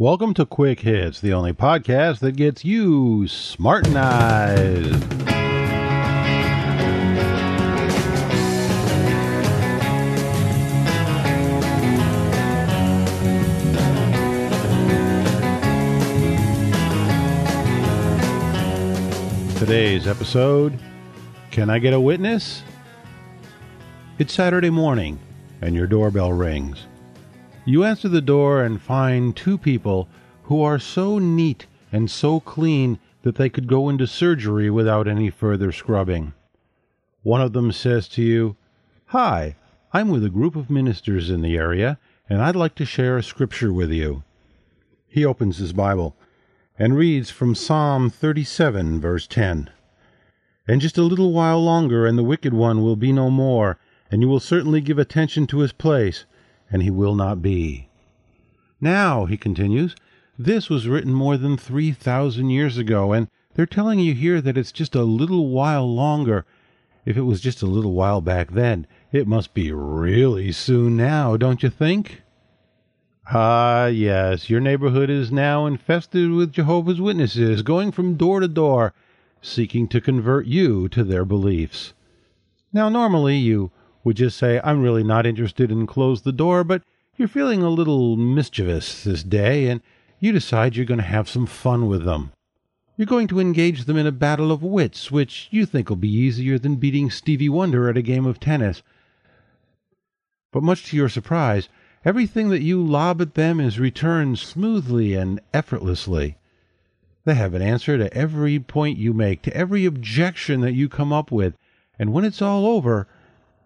Welcome to Quick Hits, the only podcast that gets you smartenized. Today's episode Can I Get a Witness? It's Saturday morning, and your doorbell rings. You answer the door and find two people who are so neat and so clean that they could go into surgery without any further scrubbing. One of them says to you, Hi, I'm with a group of ministers in the area, and I'd like to share a scripture with you. He opens his Bible and reads from Psalm 37, verse 10. And just a little while longer, and the wicked one will be no more, and you will certainly give attention to his place, and he will not be. Now, he continues, this was written more than 3,000 years ago, and they're telling you here that it's just a little while longer. If it was just a little while back then, it must be really soon now, don't you think? Ah, yes, your neighborhood is now infested with Jehovah's Witnesses, going from door to door, seeking to convert you to their beliefs. Now, normally you would just say, I'm really not interested and close the door, but you're feeling a little mischievous this day, and you decide you're going to have some fun with them. You're going to engage them in a battle of wits, which you think will be easier than beating Stevie Wonder at a game of tennis. But much to your surprise, everything that you lob at them is returned smoothly and effortlessly. They have an answer to every point you make, to every objection that you come up with, and when it's all over,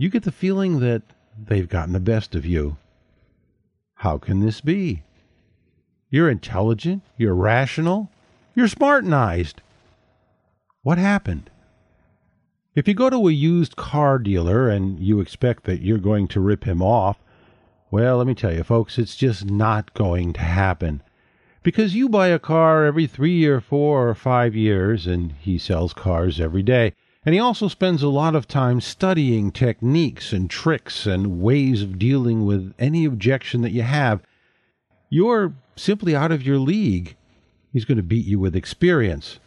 you get the feeling that they've gotten the best of you. How can this be? You're intelligent, you're rational, you're smartenized. What happened? If you go to a used car dealer and you expect that you're going to rip him off, well, let me tell you, folks, it's just not going to happen. Because you buy a car every three or four or five years, and he sells cars every day. And he also spends a lot of time studying techniques and tricks and ways of dealing with any objection that you have. You're simply out of your league. He's going to beat you with experience.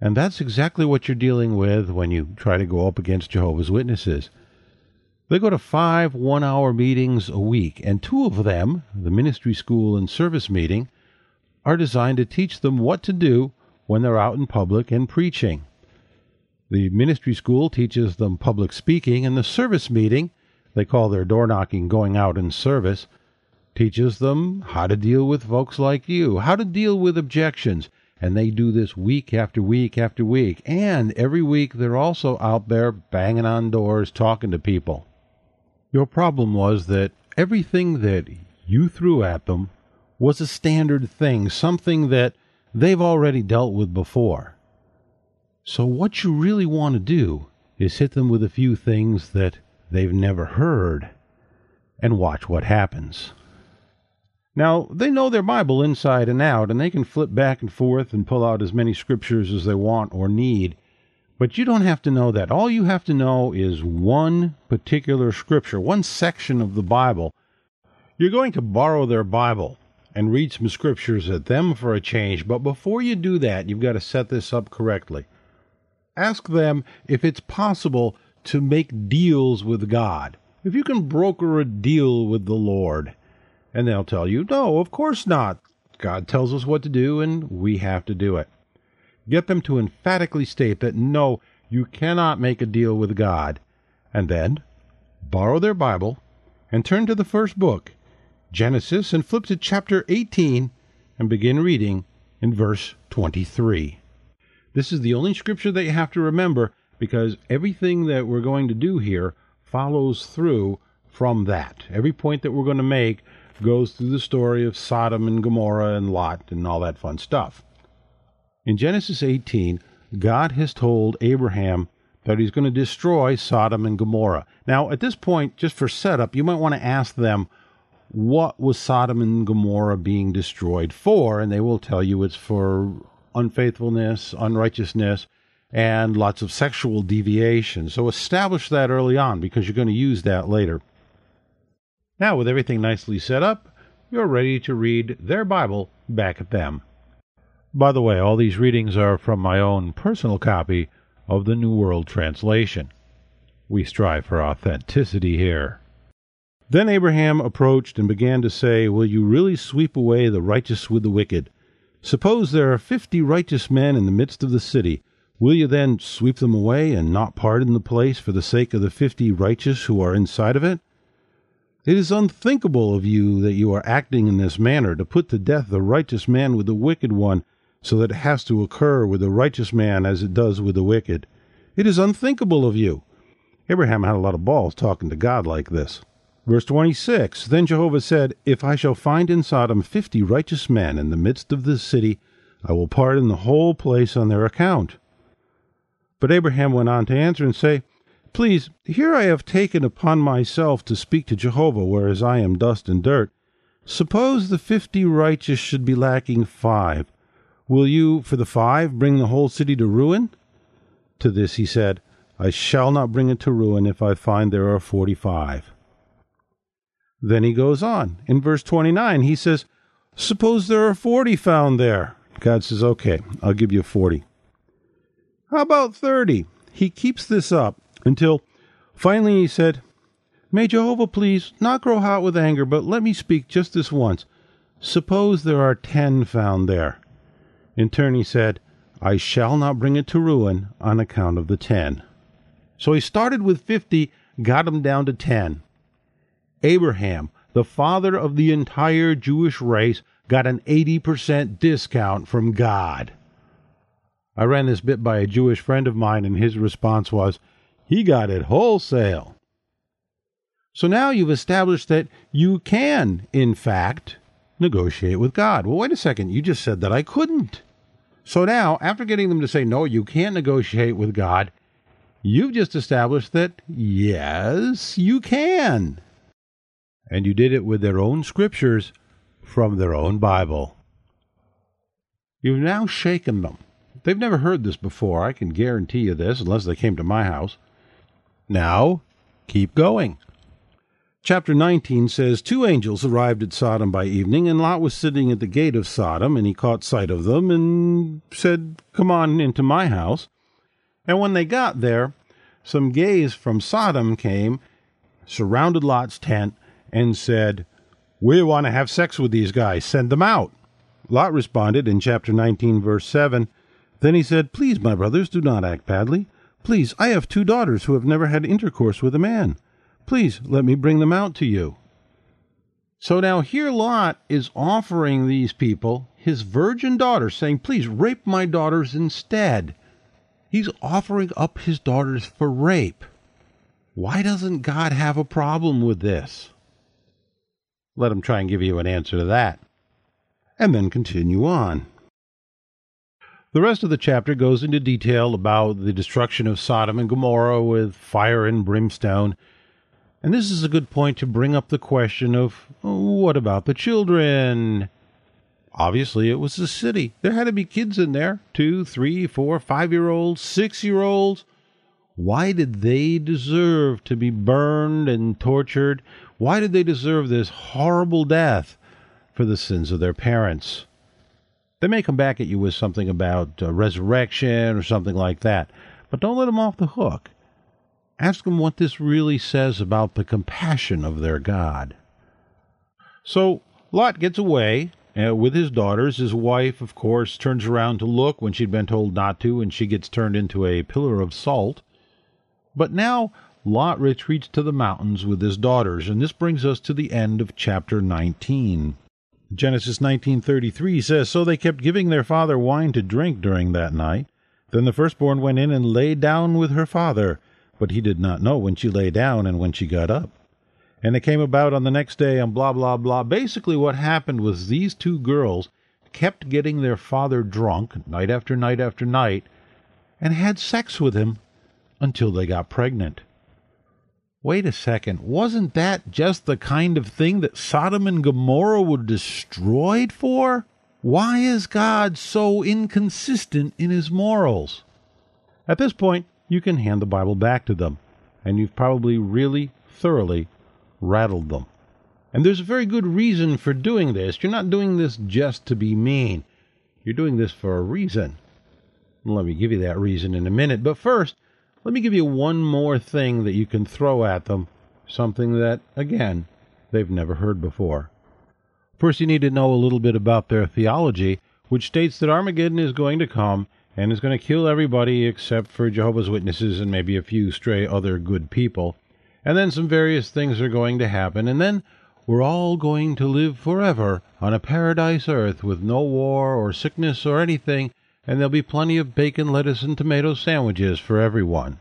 And that's exactly what you're dealing with when you try to go up against Jehovah's Witnesses. They go to five one hour meetings a week, and two of them, the ministry school and service meeting, are designed to teach them what to do when they're out in public and preaching. The ministry school teaches them public speaking, and the service meeting, they call their door knocking going out in service, teaches them how to deal with folks like you, how to deal with objections. And they do this week after week after week. And every week they're also out there banging on doors, talking to people. Your problem was that everything that you threw at them was a standard thing, something that they've already dealt with before. So, what you really want to do is hit them with a few things that they've never heard and watch what happens. Now, they know their Bible inside and out, and they can flip back and forth and pull out as many scriptures as they want or need. But you don't have to know that. All you have to know is one particular scripture, one section of the Bible. You're going to borrow their Bible and read some scriptures at them for a change, but before you do that, you've got to set this up correctly. Ask them if it's possible to make deals with God, if you can broker a deal with the Lord. And they'll tell you, no, of course not. God tells us what to do, and we have to do it. Get them to emphatically state that no, you cannot make a deal with God. And then borrow their Bible and turn to the first book, Genesis, and flip to chapter 18 and begin reading in verse 23. This is the only scripture that you have to remember because everything that we're going to do here follows through from that. Every point that we're going to make goes through the story of Sodom and Gomorrah and Lot and all that fun stuff. In Genesis 18, God has told Abraham that he's going to destroy Sodom and Gomorrah. Now, at this point, just for setup, you might want to ask them, what was Sodom and Gomorrah being destroyed for? And they will tell you it's for unfaithfulness, unrighteousness, and lots of sexual deviation. So establish that early on because you're going to use that later. Now, with everything nicely set up, you're ready to read their Bible back at them. By the way, all these readings are from my own personal copy of the New World Translation. We strive for authenticity here. Then Abraham approached and began to say, Will you really sweep away the righteous with the wicked? Suppose there are fifty righteous men in the midst of the city. Will you then sweep them away and not pardon the place for the sake of the fifty righteous who are inside of it? It is unthinkable of you that you are acting in this manner to put to death the righteous man with the wicked one, so that it has to occur with the righteous man as it does with the wicked. It is unthinkable of you. Abraham had a lot of balls talking to God like this. Verse 26 Then Jehovah said, If I shall find in Sodom fifty righteous men in the midst of the city, I will pardon the whole place on their account. But Abraham went on to answer and say, Please, here I have taken upon myself to speak to Jehovah, whereas I am dust and dirt. Suppose the fifty righteous should be lacking five. Will you, for the five, bring the whole city to ruin? To this he said, I shall not bring it to ruin if I find there are forty five. Then he goes on. In verse 29, he says, Suppose there are 40 found there. God says, Okay, I'll give you 40. How about 30? He keeps this up until finally he said, May Jehovah please not grow hot with anger, but let me speak just this once. Suppose there are 10 found there. In turn he said, I shall not bring it to ruin on account of the 10. So he started with 50, got him down to 10. Abraham, the father of the entire Jewish race, got an 80% discount from God. I ran this bit by a Jewish friend of mine, and his response was, he got it wholesale. So now you've established that you can, in fact, negotiate with God. Well, wait a second. You just said that I couldn't. So now, after getting them to say, no, you can't negotiate with God, you've just established that, yes, you can and you did it with their own scriptures from their own Bible. You've now shaken them. They've never heard this before, I can guarantee you this, unless they came to my house. Now, keep going. Chapter 19 says Two angels arrived at Sodom by evening, and Lot was sitting at the gate of Sodom, and he caught sight of them and said, Come on into my house. And when they got there, some gays from Sodom came, surrounded Lot's tent, and said, We want to have sex with these guys. Send them out. Lot responded in chapter 19, verse 7. Then he said, Please, my brothers, do not act badly. Please, I have two daughters who have never had intercourse with a man. Please let me bring them out to you. So now here Lot is offering these people his virgin daughters, saying, Please rape my daughters instead. He's offering up his daughters for rape. Why doesn't God have a problem with this? Let him try and give you an answer to that. And then continue on. The rest of the chapter goes into detail about the destruction of Sodom and Gomorrah with fire and brimstone. And this is a good point to bring up the question of what about the children? Obviously, it was a city. There had to be kids in there two, three, four, five year olds, six year olds. Why did they deserve to be burned and tortured? Why did they deserve this horrible death for the sins of their parents? They may come back at you with something about uh, resurrection or something like that, but don't let them off the hook. Ask them what this really says about the compassion of their God. So Lot gets away uh, with his daughters. His wife, of course, turns around to look when she'd been told not to, and she gets turned into a pillar of salt. But now Lot retreats to the mountains with his daughters, and this brings us to the end of chapter 19. Genesis 19:33 says, "So they kept giving their father wine to drink during that night. Then the firstborn went in and lay down with her father, but he did not know when she lay down and when she got up. And it came about on the next day and blah blah blah. Basically what happened was these two girls kept getting their father drunk night after night after night and had sex with him until they got pregnant. Wait a second, wasn't that just the kind of thing that Sodom and Gomorrah were destroyed for? Why is God so inconsistent in his morals? At this point, you can hand the Bible back to them, and you've probably really thoroughly rattled them. And there's a very good reason for doing this. You're not doing this just to be mean. You're doing this for a reason. Let me give you that reason in a minute. But first, let me give you one more thing that you can throw at them. Something that, again, they've never heard before. First, you need to know a little bit about their theology, which states that Armageddon is going to come and is going to kill everybody except for Jehovah's Witnesses and maybe a few stray other good people. And then some various things are going to happen. And then we're all going to live forever on a paradise earth with no war or sickness or anything, and there'll be plenty of bacon, lettuce, and tomato sandwiches for everyone.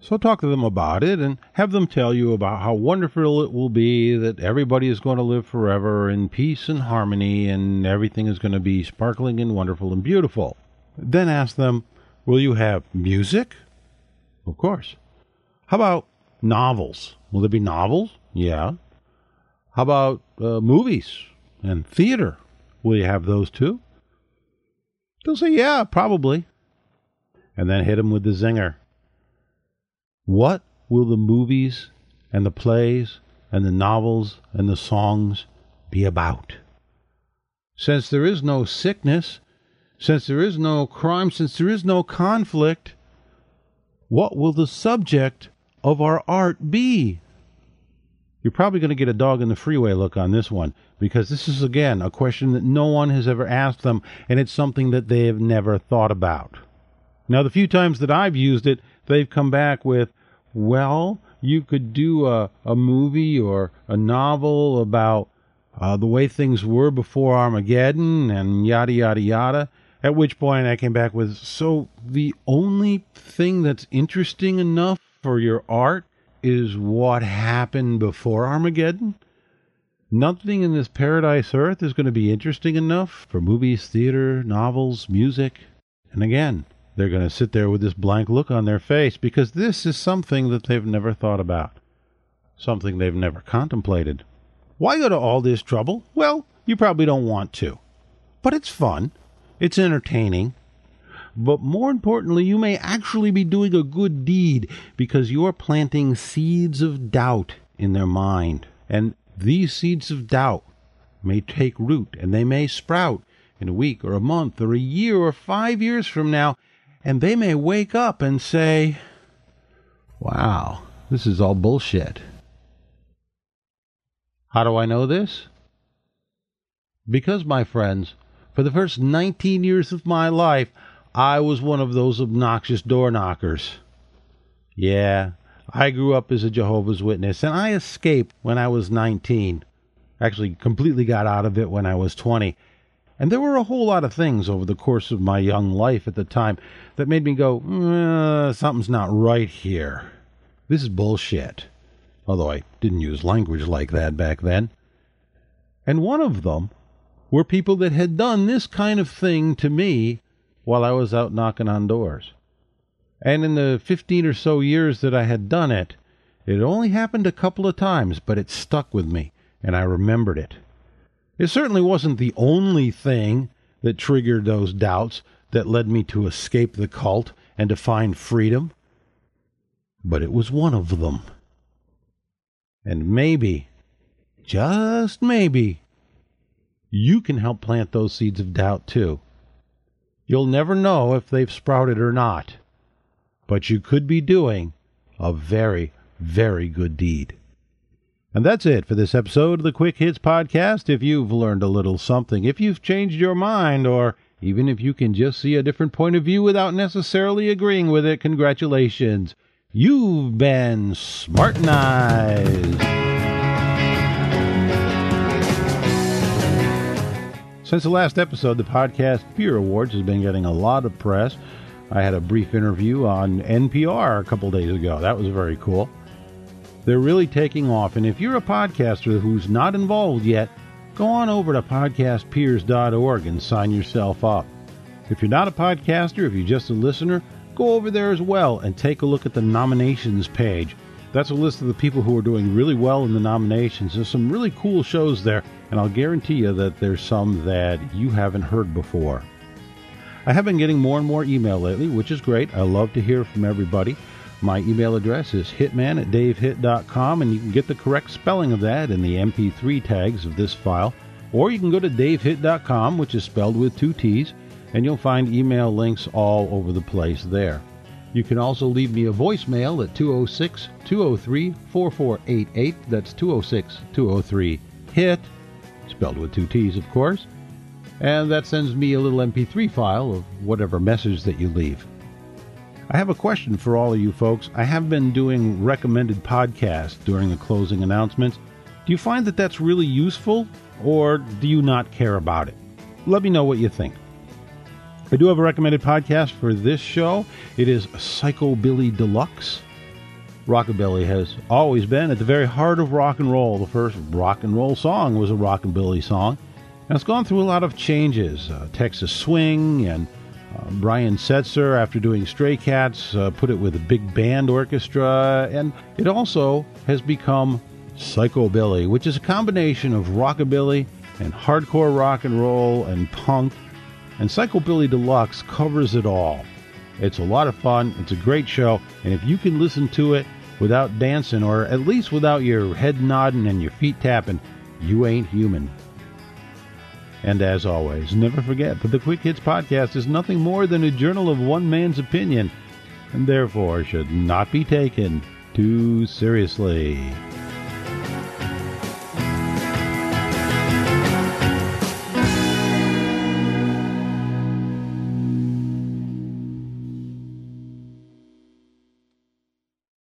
So talk to them about it and have them tell you about how wonderful it will be that everybody is going to live forever in peace and harmony and everything is going to be sparkling and wonderful and beautiful. Then ask them, Will you have music? Of course. How about novels? Will there be novels? Yeah. How about uh, movies and theater? Will you have those too? They'll say, Yeah, probably. And then hit them with the zinger. What will the movies and the plays and the novels and the songs be about? Since there is no sickness, since there is no crime, since there is no conflict, what will the subject of our art be? You're probably going to get a dog in the freeway look on this one because this is, again, a question that no one has ever asked them, and it's something that they have never thought about. Now, the few times that I've used it, they've come back with, well, you could do a, a movie or a novel about uh, the way things were before Armageddon and yada, yada, yada. At which point I came back with, so the only thing that's interesting enough for your art is what happened before Armageddon? Nothing in this paradise earth is going to be interesting enough for movies, theater, novels, music. And again, they're going to sit there with this blank look on their face because this is something that they've never thought about, something they've never contemplated. Why go to all this trouble? Well, you probably don't want to. But it's fun, it's entertaining, but more importantly, you may actually be doing a good deed because you're planting seeds of doubt in their mind. And these seeds of doubt may take root and they may sprout in a week or a month or a year or five years from now. And they may wake up and say, Wow, this is all bullshit. How do I know this? Because, my friends, for the first 19 years of my life, I was one of those obnoxious door knockers. Yeah, I grew up as a Jehovah's Witness, and I escaped when I was 19. Actually, completely got out of it when I was 20. And there were a whole lot of things over the course of my young life at the time that made me go, uh, something's not right here. This is bullshit. Although I didn't use language like that back then. And one of them were people that had done this kind of thing to me while I was out knocking on doors. And in the fifteen or so years that I had done it, it only happened a couple of times, but it stuck with me, and I remembered it. It certainly wasn't the only thing that triggered those doubts that led me to escape the cult and to find freedom, but it was one of them. And maybe, just maybe, you can help plant those seeds of doubt too. You'll never know if they've sprouted or not, but you could be doing a very, very good deed. And that's it for this episode of the Quick Hits Podcast. If you've learned a little something, if you've changed your mind, or even if you can just see a different point of view without necessarily agreeing with it, congratulations. You've been smartenized. Since the last episode, the podcast Peer Awards has been getting a lot of press. I had a brief interview on NPR a couple days ago. That was very cool. They're really taking off, and if you're a podcaster who's not involved yet, go on over to podcastpeers.org and sign yourself up. If you're not a podcaster, if you're just a listener, go over there as well and take a look at the nominations page. That's a list of the people who are doing really well in the nominations. There's some really cool shows there, and I'll guarantee you that there's some that you haven't heard before. I have been getting more and more email lately, which is great. I love to hear from everybody. My email address is hitman at davehitt.com, and you can get the correct spelling of that in the MP3 tags of this file. Or you can go to davehitt.com, which is spelled with two T's, and you'll find email links all over the place there. You can also leave me a voicemail at 206 203 4488. That's 206 203 HITT, spelled with two T's, of course. And that sends me a little MP3 file of whatever message that you leave. I have a question for all of you folks. I have been doing recommended podcasts during the closing announcements. Do you find that that's really useful, or do you not care about it? Let me know what you think. I do have a recommended podcast for this show. It is Psychobilly Deluxe. Rockabilly has always been at the very heart of rock and roll. The first rock and roll song was a rockabilly song. And it's gone through a lot of changes uh, Texas swing and uh, Brian Setzer, after doing Stray Cats, uh, put it with a big band orchestra, and it also has become Psychobilly, which is a combination of rockabilly and hardcore rock and roll and punk. And Psychobilly Deluxe covers it all. It's a lot of fun, it's a great show, and if you can listen to it without dancing, or at least without your head nodding and your feet tapping, you ain't human. And as always, never forget that the Quick Hits Podcast is nothing more than a journal of one man's opinion, and therefore should not be taken too seriously.